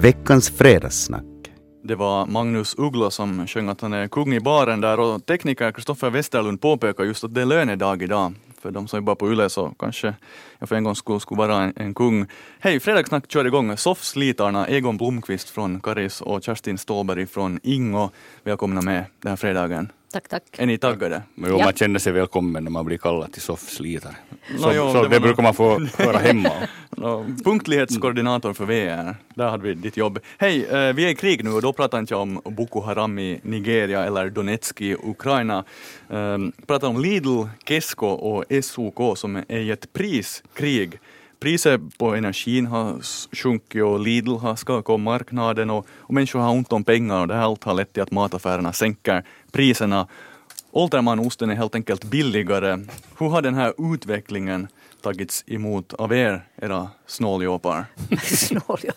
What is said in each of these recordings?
Veckans fredagssnack. Det var Magnus Uggla som sjöng att han är kung i baren där och tekniker Kristoffer Westerlund påpekar just att det är lönedag idag. För de som jobbar på YLE så kanske jag för en gångs skull skulle vara en, en kung. Hej, Fredagssnack kör igång. Soffslitarna Egon Blomqvist från Karis och Kerstin Ståberg från Ingo. Välkomna med den här fredagen. Tack, tack. Är ni taggade? Men jo, Ja. man känner sig välkommen när man blir kallad till soffslitare. Så, jo, så det det, brukar man få höra hemma. Nå, Punktlighetskoordinator för VR, där hade vi ditt jobb. Hej, eh, vi är i krig nu och då pratar inte jag om Boko Haram i Nigeria eller Donetsk i Ukraina. Um, pratar om Lidl, Kesko och SOK som är i ett priskrig. Priset på energin har sjunkit och Lidl har skakat om marknaden och, och människor har ont om pengar och det här allt har lett till att mataffärerna sänker priserna. Oltermanosten är helt enkelt billigare. Hur har den här utvecklingen tagits emot av er, era snåljåpar? Snål, ja.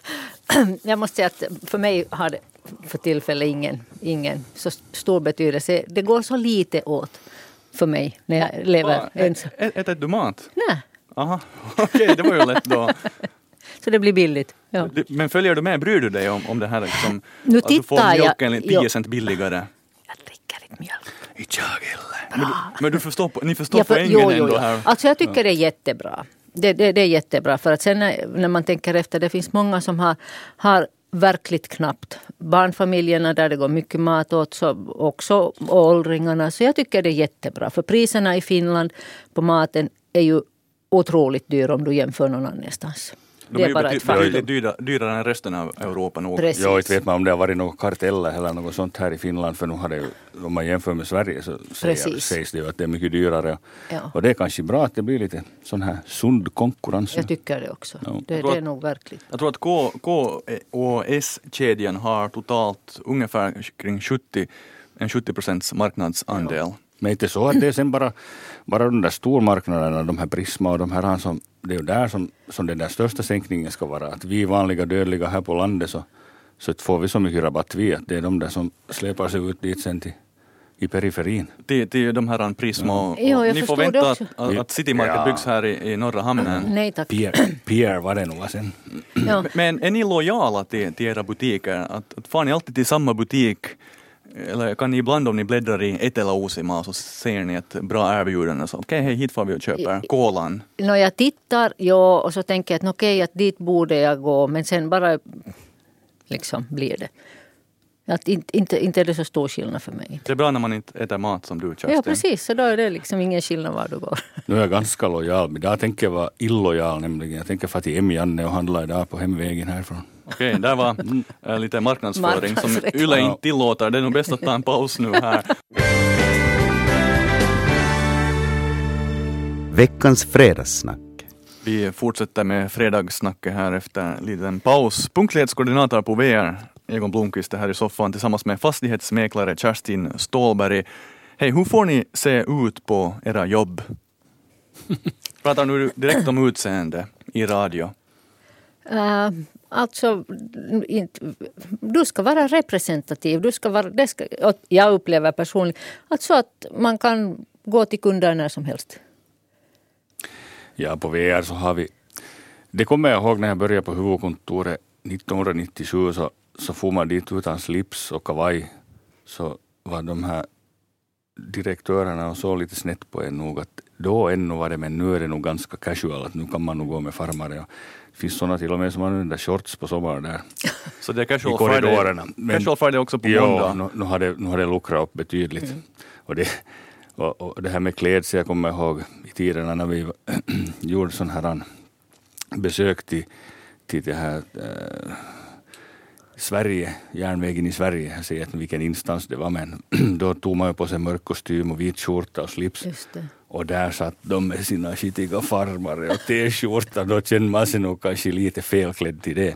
Jag måste säga att för mig har det för tillfället ingen, ingen så stor betydelse. Det går så lite åt för mig när jag lever ensam. Äter du mat? Nej, Aha, okej, det var ju lätt då. så det blir billigt. Ja. Men följer du med, bryr du dig om, om det här liksom, Nu att du får tittar jag- mjölken 10 jo. cent billigare? Jag dricker inte mjölk. Men, du, men du förstår, ni förstår Ja, för- poängen jo, jo, ändå jo. här? Alltså jag tycker det är jättebra. Det, det, det är jättebra för att sen när, när man tänker efter, det finns många som har, har verkligt knappt. Barnfamiljerna där det går mycket mat åt, så också och åldringarna. Så jag tycker det är jättebra. För priserna i Finland på maten är ju otroligt dyra om du jämför någon annanstans. De Det är är ju bara ett faktum. betydligt dyra, dyrare än resten av Europa nog. Precis. Jag inte vet man om det har varit några karteller eller något sånt här i Finland för nu har det om man jämför med Sverige så säger, sägs det ju att det är mycket dyrare. Ja. Och det är kanske bra att det blir lite sån här sund konkurrens. Jag tycker det också. Ja. Det, det är nog verkligt. Jag tror att K, K och S-kedjan har totalt ungefär kring 70, en 70 procents marknadsandel. Men inte så att det är sen bara, bara de där stormarknaderna, de här Prisma och de här, som, det är ju där som, som den där största sänkningen ska vara. Att vi vanliga dödliga här på landet så, så får vi så mycket rabatt vi att det är de där som släpar sig ut dit sen till, i periferin. Till, till de här Prisma och, Jo, jag ni får vänta också. att, att, att City Market Ja. byggs här i, i norra hamnen. Nej tack. Pierre, Pierre var det nog va sen. Ja. Men är ni lojala till, till era butiker? Att, att far ni alltid till samma butik? Eller kan ni ibland om ni bläddrar i Etelä Uusimaa så ser ni ett bra erbjudande så okej, hej hit får vi och köper kolan. När jag tittar, ja, och så tänker jag att okej, att dit borde jag gå, men sen bara liksom blir det. Att inte, inte, inte är det så stor skillnad för mig. Det är bra när man inte äter mat som du Kerstin. Ja, precis. Så då är det liksom ingen skillnad var du går. Nu är jag ganska lojal, men idag tänker jag vara illojal nämligen. Jag tänker få till M-Janne och handla idag på hemvägen härifrån. Okej, där var äh, lite marknadsföring som. Yle inte tillåter. Det är nog bäst att ta en paus nu här. Veckans fredagssnack. Vi fortsätter med fredagssnacket här efter en liten paus. Punktlighetskoordinator på VR, Egon Blomqvist är här i soffan tillsammans med fastighetsmäklare Kerstin Stålberg. Hej, hur får ni se ut på era jobb? Pratar nu direkt om utseende i radio. Uh, alltså, inte, du ska vara representativ. Du ska vara, det ska, jag upplever personligen alltså att man kan gå till kunder när som helst. Ja, på VR så har vi... Det kommer jag ihåg när jag började på huvudkontoret 1997 så, så får man dit utan slips och kavaj. Så var de här direktörerna och så lite snett på en nog att då ännu var det men nu är det nog ganska casual att nu kan man nog gå med farmare. Och det finns sådana till och med som använder shorts på sommaren där Så det är casual friday, korridorerna. casual friday också på måndag. nu, nu, har det, nu har det luckrat upp betydligt. Och, det, och, och det här med klädsel, jag kommer ihåg i tiderna när vi gjorde sån här besök till, till det här eh, Sverige, järnvägen i Sverige. Jag säger inte vilken instans det var men då tog man ju på sig mörk kostym och vit skjorta och slips. Och där satt de med sina skitiga farmare och t-skjorta. Då kände man sig nog kanske lite felklädd till det.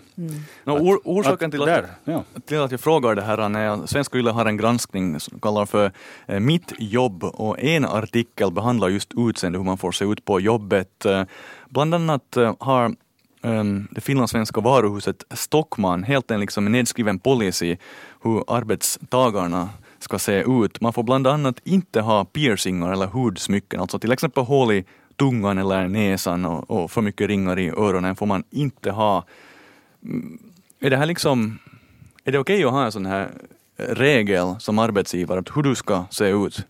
No, or, orsaken till att, där, ja. till att jag frågar det här är att Svenska Yle har en granskning som kallar för eh, Mitt jobb och en artikel behandlar just utseende, hur man får se ut på jobbet. Eh, Bland annat eh, har ehm, det finlandssvenska varuhuset Stockman helt en liksom nedskriven policy hur arbetstagarna ska se ut. Man får bland annat inte ha piercingar eller hudsmycken, alltså till exempel hål i tungan eller näsan och, och för mycket ringar i öronen får man inte ha. är det här liksom, är det okej att ha en sån här regel som arbetsgivare, att hur du ska se ut?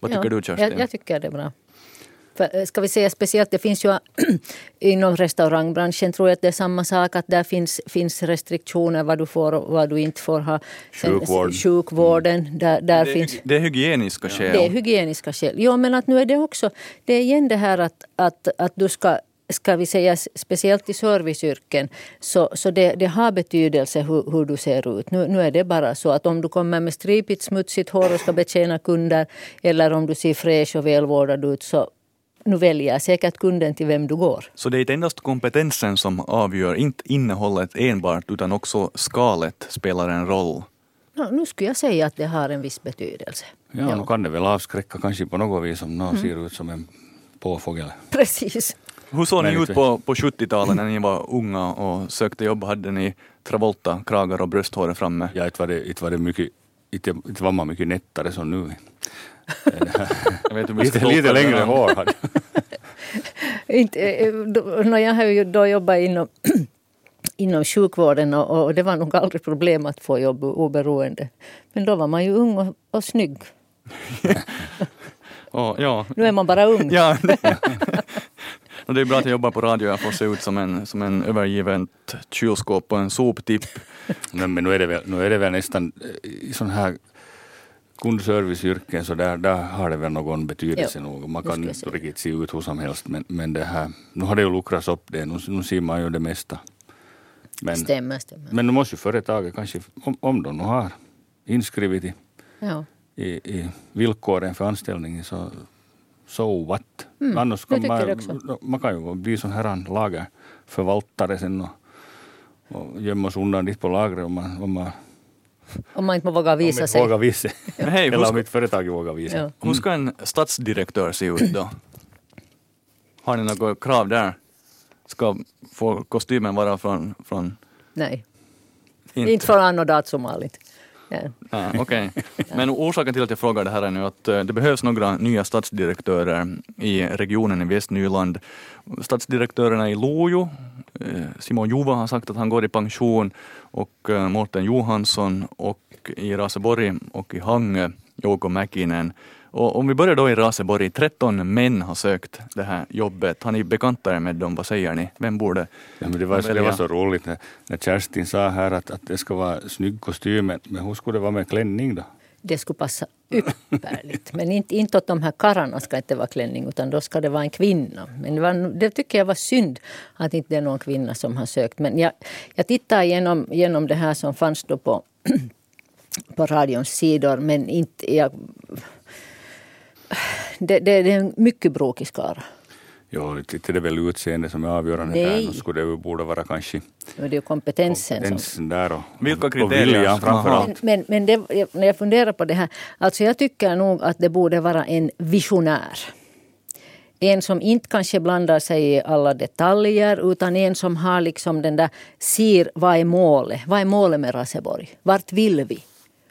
Vad tycker Ja, du Kerstin? Jag, jag tycker det är bra. För, eh, ska vi säga speciellt, det finns ju inom restaurangbranschen tror jag att det är samma sak. Att där finns, finns restriktioner vad du får och vad du inte får ha. Sen- Sjukvård. Sjukvården, där, där det, är, finns... det är hygieniska skäl. Det är hygieniska skäl. Jo, men att nu är det också, det är igen det här att, att, att du ska ska vi säga speciellt i serviceyrken, så, så det, det har betydelse hur, hur du ser ut. Nu, nu är det bara så att om du kommer med stripigt, smutsigt hår och ska betjäna kunder eller om du ser fräsch och välvårdad ut så nu väljer säkert kunden till vem du går. Så det är inte endast kompetensen som avgör, inte innehållet enbart, utan också skalet spelar en roll. No, nu skulle jag säga att det har en viss betydelse. Ja, nu kan det väl avskräcka kanske på något vis om någon ser ut som en påfågel. Precis. Hur såg ni ut på, på 70-talet när ni var unga och sökte jobb? Hade ni Travolta-kragar och brösthåret framme? Ja, inte var det, inte var det mycket, inte, inte var man mycket nättare som nu. Jag vet Lite, lite längre hår hade Inte, eh, då, jag har ju då jobbat inom, inom sjukvården och, och det var nog aldrig problem att få jobb oberoende. Men då var man ju ung och, och snygg. Och, ja. Nu är man bara ung. Ja, det, och det är bra att jag jobbar på radio. Jag får se ut som en, som en övergiven kylskåp på en soptipp. Men nu är, det väl, nu är det väl nästan eh, i sån här kundserviceyrken så där, där har det väl någon betydelse nog. Man kan inte riktigt se ut hur som helst men, men det här, nu har det ju luckrats upp det. Nu, nu ser man ju det mesta. Men, Stämmer, stämmer. men nu måste ju företaget kanske, om, om de nu har inskrivet i, Ja. i, i villkoren för anställningen så so what? Mm, Annars kan man, man kan ju bli sån här lagerförvaltare sen och, och gömma sig undan dit på lagret om man, om man Om man inte vågar visa sig. vågar visa. Men hej, Eller om ska, inte företaget vågar visa. Ja. hur ska en stadsdirektör se ut då? Har ni något krav där? Ska få kostymen vara från... från Nej, inte? inte från anno datum. Ja. Ja, Okej. Men orsaken till att jag frågar det här är nu att eh, det behövs några nya stadsdirektörer i regionen i Västnyland. Stadsdirektörerna i Lojo, eh, Simon Juva har sagt att han går i pension och eh, Mårten Johansson och i Raseborg och i Hangö, Jouko Mäkinen. Och om vi börjar då i Raseborg, 13 män har sökt det här jobbet. Har ni bekantat er med dem? Vad säger ni? Vem borde Ja, men det, var, så- det var så roligt när, när Kerstin sa här att, att det ska vara snygg kostym, men men hur skulle det vara med klänning då? Det skulle passa ypperligt. Men inte, inte åt de här karlarna ska inte vara klänning utan då ska det vara en kvinna. Men det, var, det tycker jag var synd att inte det är någon kvinna som har sökt. Men jag, jag tittar igenom, genom det här som fanns då på, på radions sidor men inte... Jag, det, det, det är en mycket brokig skara. Jo, inte det är väl utseende som är avgörande där. Nej. Nu skulle det borde vara kanske Och det är kompetensen som... kompetensen där och, Vilka kriterier viljan ska man framför ha? allt. Men, men, men det, när jag funderar på det här, alltså jag tycker nog att det borde vara en visionär. En som inte kanske blandar sig i alla detaljer utan en som har liksom den där, ser vad är målet? Vad är målet med Raseborg? Vart vill vi?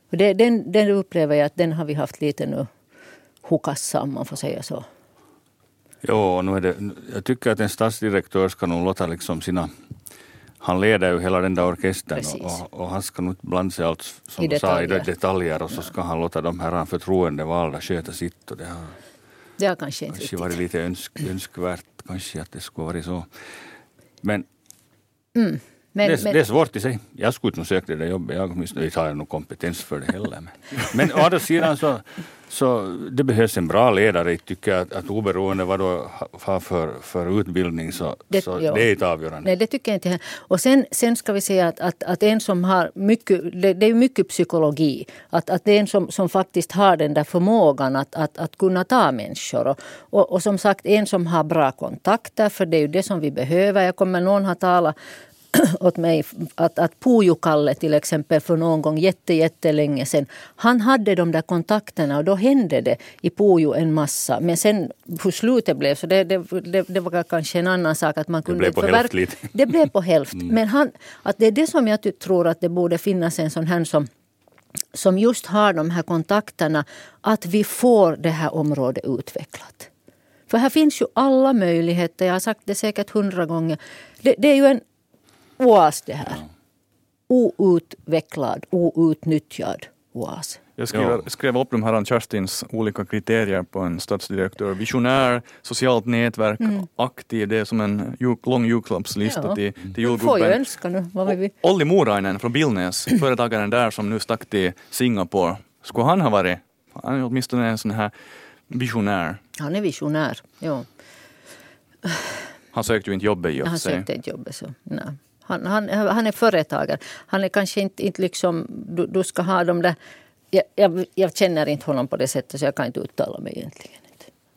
Det, den, den upplever jag att den har vi haft lite nu hukassa om man får säga så. Jo, nu är det, jag tycker att en stadsdirektör ska nog låta liksom sina han leder ju hela den där orkestern och, och han ska inte blanda sig allt som I du sa i detaljer. och så ska han låta de här förtroendevalda sköta sitt och det har Det har kanske inte kanske varit lite önsk, önskvärt kanske att det skulle varit så. Men, Men, det, är- men, det är svårt i sig. Jag skulle inte söka det där jobbet. Jag åtminstone inte har jag nog kompetens för det heller. Men, men å andra sidan så, så det behövs en bra ledare. Jag tycker att, att oberoende vad du ha- har för, för utbildning så, Det- så det är inte avgörande. Nej, det tycker jag inte. Och sen, sen ska vi säga att, att, att en som har mycket, det, det är mycket psykologi. Att, att det är en som, som faktiskt har den där förmågan att, att, att kunna ta människor. Och, och, och som sagt en som har bra kontakter, för det är ju det som vi behöver. Jag kommer någon har talat åt mig att, att Pujo-Kalle till exempel för någon gång jätte, jättelänge sedan. Han hade de där kontakterna och då hände det i Pujo en massa. Men sen hur slutet blev så det, det, det, det var kanske en annan sak att man kunde blev på förverk- hälft lite. Det blev på hälft. Men han, att det är det som jag tror att det borde finnas en sån här som som just har de här kontakterna, att vi får det här området utvecklat. För här finns ju alla möjligheter. Jag har sagt det säkert hundra gånger. Det, det är ju en oas det här. outvecklad, outnyttjad oas. Jag skriver, skrev upp de här Kerstins olika kriterier på en stadsdirektör. Visionär, socialt nätverk, aktiv. Det är som en jul, lång julklappslista Ja. till, till Du får ju julgubben. önska nu vad vi vill. Olli Morainen från Billnäs, företagaren där som nu stack till Singapore. Skulle han ha varit, han är åtminstone en sån här visionär. Han är visionär. Ja. Han sökte ju inte jobbet i och för Han sig. sökte inte jobbet. Så, nej. Han, han, han är företagare. Han är kanske inte, inte liksom, du, du ska ha de där... Jag, jag, jag känner inte honom på det sättet så jag kan inte uttala mig egentligen.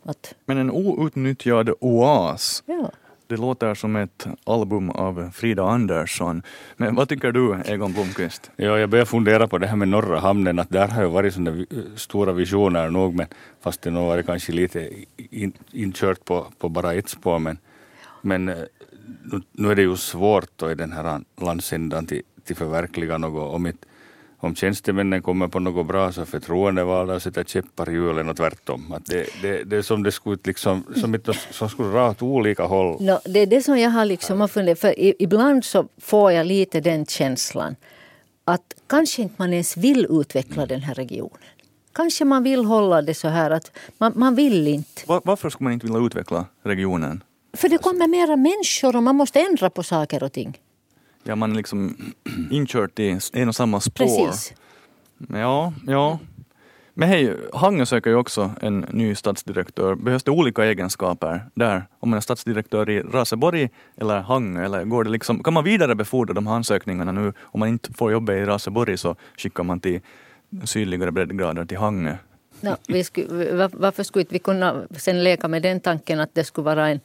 Att, Men en outnyttjad oas. ja. Det låter som ett album av Frida Andersson. Men vad tycker du, Egon Blomqvist? Ja, jag börjar fundera på det här med norra hamnen, att där har ju varit sådana stora visioner nog, men fast det nog varit kanske lite in, inkört på, på bara ett spår. Men, men eh, nu, nu är det ju svårt då i den här landsändan till, till förverkliga något. Om, inte, om tjänstemännen kommer på något bra så förtroendevalda och sätter käppar i hjulen och tvärtom. Att det, det, det är som det skulle liksom, som, inte, som skulle dra åt olika håll. No, det är det som jag har liksom har funderat för i- ibland så får jag lite den känslan att kanske inte man ens vill utveckla den här regionen. Kanske man vill hålla det så här att man, man vill inte. Va- varför skulle man inte vilja utveckla regionen? För det kommer mera människor och man måste ändra på saker och ting. Ja, man är liksom inkört i en och samma spår. Precis. Ja, ja. Men hej, Hangö söker ju också en ny stadsdirektör. Behövs det olika egenskaper där? Om man är stadsdirektör i Raseborg eller Hangö? Eller går det liksom, kan man vidarebefordra de här ansökningarna nu? Om man inte får jobba i Raseborg så skickar man till sydligare breddgrader till Hangö. Vi var- varför skulle vi kunna sen leka med den tanken att det skulle vara en,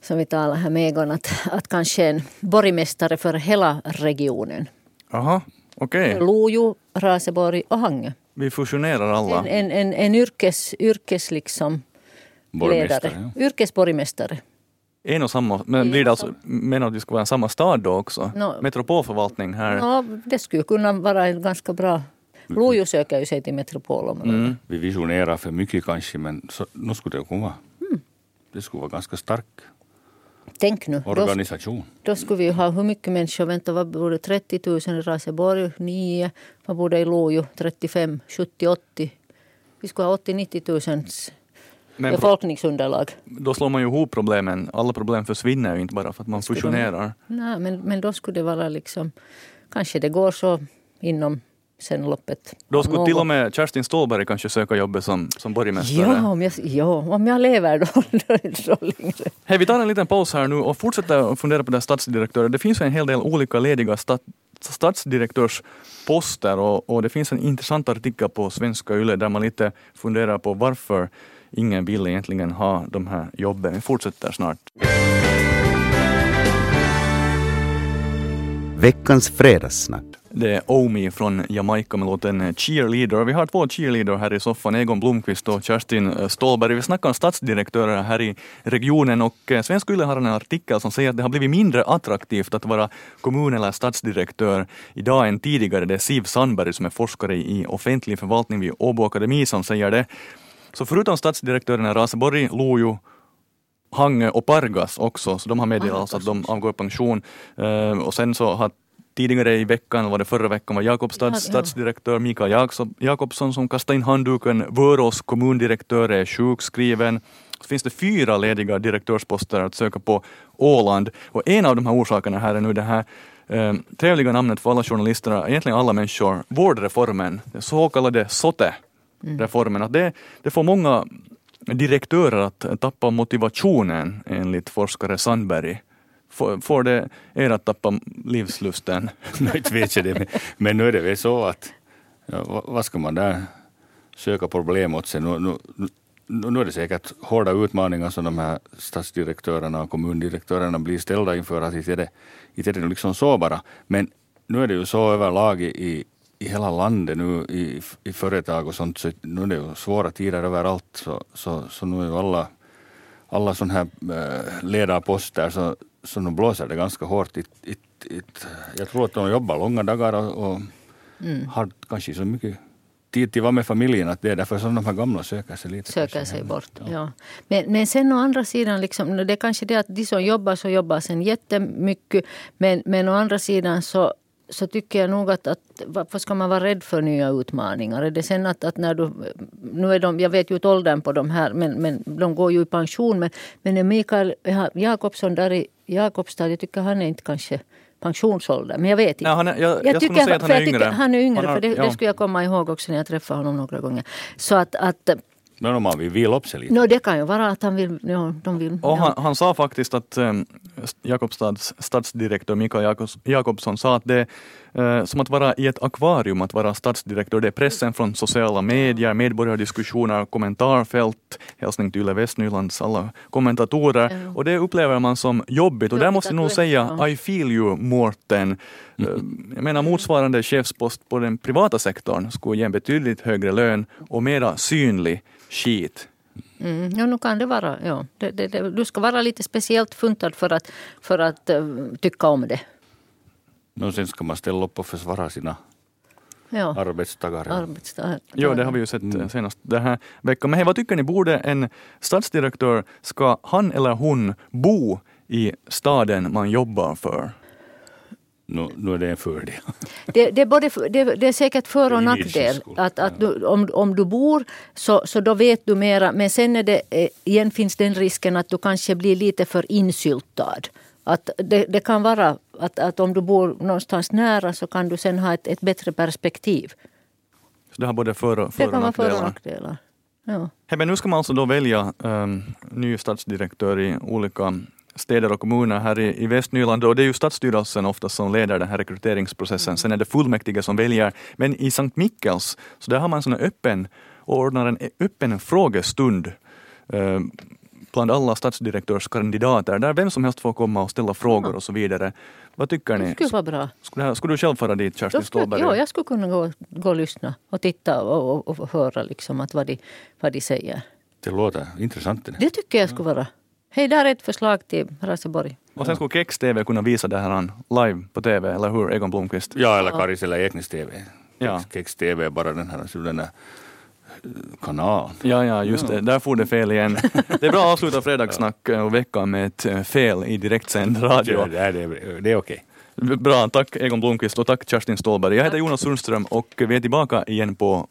som vi talar här med Egon, att, att kanske en borgmästare för hela regionen. Aha, okej. Lojo, Raseborg och Hangö. Vi fusionerar alla. En, en, en, en yrkes, yrkes liksom ledare. ja. Yrkesborgmästare. En och samma, men blir det alltså, menar du att vi ska vara en samma stad då också? No. Metropolförvaltning här. Ja, det skulle kunna vara en ganska bra... Lojo söker ju sig till metropolområdet. Mm. Vi visionerar för mycket kanske, men så, nu skulle det kunna vara. Det skulle vara ganska stark Tänk nu, då, organisation. då skulle vi ju ha hur mycket människor? Vänta, vad bor det? 30 000 i Raseborg, 9. Vad bor det i Lojo? 35, 70, 80. Vi skulle ha 80-90 000 Men befolkningsunderlag. då slår man ju ihop problemen. Alla problem försvinner ju inte bara för att man fusionerar. Nej, men, men då skulle det vara liksom... Kanske det går så inom sen loppet. Då skulle till och med Kerstin Ståhlberg kanske söka jobbet som, som borgmästare. Ja om, jag, ja, om jag lever då, då längre. Hej, vi tar en liten paus här nu och fortsätter fundera på det här stadsdirektörer. Det finns en hel del olika lediga stat, stadsdirektörsposter och, och det finns en intressant artikel på Svenska Yle där man lite funderar på varför ingen vill egentligen ha de här jobben. Vi fortsätter snart. Veckans fredagssnack. Det är Omi från Jamaica med låten Cheerleader. Vi har två cheerleader här i soffan, Egon Blomqvist och Kerstin Ståhlberg. Vi snackar om stadsdirektörer här i regionen och eh, Svensk Yle har en artikel som säger att det har blivit mindre attraktivt att vara kommun eller stadsdirektör idag än tidigare. Det är Siv Sandberg som är forskare i offentlig förvaltning vid Åbo Akademi som säger det. Så förutom stadsdirektörerna Raseborg, Lojo, Hangö och Pargas också, så de har meddelat att de avgår i pension. Eh, och sen så har tidigare i veckan, var det förra veckan, var Jakobstads Ja, ja. stadsdirektör Mikael Jakobs- Jakobsson som kastade in handduken. Vörås kommundirektör är sjukskriven. Så finns det fyra lediga direktörsposter att söka på Åland. Och en av de här orsakerna här är nu det här eh, trevliga namnet för alla journalister, egentligen alla människor, vårdreformen, den så kallade SOTE-reformen. Att det, det får många direktörer att tappa motivationen enligt forskare Sandberg. Får, får det er att tappa livslusten? Inte vet jag det, men, men nu är det väl så att ja, vad- ska man där söka problem åt sig? Nu, nu, nu, är det säkert hårda utmaningar som de här stadsdirektörerna och kommundirektörerna blir ställda inför. Att inte är det, inte är det liksom så bara. Men nu är det ju så överlag i, i, hela landet nu i, i företag och sånt, så nu är det ju svåra tider överallt. Så, så, så nu är ju alla, alla sådana här eh, ledarposter så, så nu blåser det ganska hårt. It, it, it, jag tror att de jobbar långa dagar och, och har kanske så mycket tid till att vara med familjen att det är därför som de här gamla söker sig lite. Söker sig hem. bort. Ja. Men, men sen å andra sidan, liksom, det är kanske det att de som jobbar så jobbar sen jättemycket. Men, men å andra sidan så så tycker jag nog att, att varför ska man vara rädd för nya utmaningar? Är det sen att, att när du, nu är de, jag vet ju inte åldern på de här, men, men de går ju i pension. Men, men är Mikael Jakobsson där i Jakobstad, jag tycker han är inte kanske pensionsålder. Men jag vet inte. Ja, är, jag, jag, jag skulle säga att han är yngre. Han är yngre, har, för det, ja. det, skulle jag komma ihåg också när jag träffade honom några gånger. Så att, att men om man vill vila upp sig lite? No, det kan ju vara att han vill... Ja, de vill och han, han sa faktiskt att um, Jakobstads stadsdirektör Mikael Jakobsson sa att det är uh, som att vara i ett akvarium att vara stadsdirektör. Det är pressen från sociala medier, medborgardiskussioner, kommentarfält, hälsning till Yle Västnylands alla kommentatorer. Mm. Och det upplever man som jobbigt. Och där måste jag nog säga I feel you Mårten. Mm. Jag menar motsvarande chefspost på den privata sektorn skulle ge en betydligt högre lön och mera synlig skit. Mm, ja, nu kan det vara. Ja. Det, det, det, du ska vara lite speciellt funtad för att, för att uh, tycka om det. Men sen ska man ställa upp och försvara sina ja. arbetstagare. arbetstagare. Jo, det har vi ju sett mm. senast den här veckan. Men hej, vad tycker ni, borde en stadsdirektör, ska han eller hon bo i staden man jobbar för? Nu, nu är det en fördel. Det, det, är både, det, det är säkert för och nackdel. Att, att du, om, om du bor så, så då vet du mera. Men sen är det, eh, igen finns den risken att du kanske blir lite för insyltad. Att det, det kan vara att, att om du bor någonstans nära så kan du sen ha ett, ett bättre perspektiv. Så det har både för och, för det kan och nackdelar? För och nackdelar. Ja. Hey, men nu ska man alltså då välja um, ny stadsdirektör i olika städer och kommuner här i, i Västnyland och det är ju stadsstyrelsen ofta som leder den här rekryteringsprocessen. Sen är det fullmäktige som väljer. Men i Sankt Mikkels, så där har man en sån öppen och ordnar en öppen frågestund eh, bland alla stadsdirektörskandidater där vem som helst får komma och ställa frågor och så vidare. Vad tycker ni? Det skulle vara bra. Skulle, skulle du själv fara dit, Kerstin Ståhlberg? Ja, jag skulle kunna gå, gå och lyssna och titta och, och, och höra liksom att vad, de, vad de säger. Det låter intressant. Det tycker jag skulle vara. Hej, där är ett förslag till Raseborg. Och sen skulle Kex-TV kunna visa det här live på TV, eller hur? Egon Blomqvist. Ja, eller Karis eller Eknis TV. Ja. Kex-TV är bara den här, den där eh, kanal. Ja, ja, just det. Där får det fel igen. Det är bra att avsluta fredagssnack och veckan med ett eh, fel i direktsänd radio. Ja, det är, det är okej. Okay. Bra, tack Egon Blomqvist och tack Kerstin Ståhlberg. Jag heter Jonas Sundström och vi är tillbaka igen på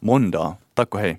måndag. Tack och hej.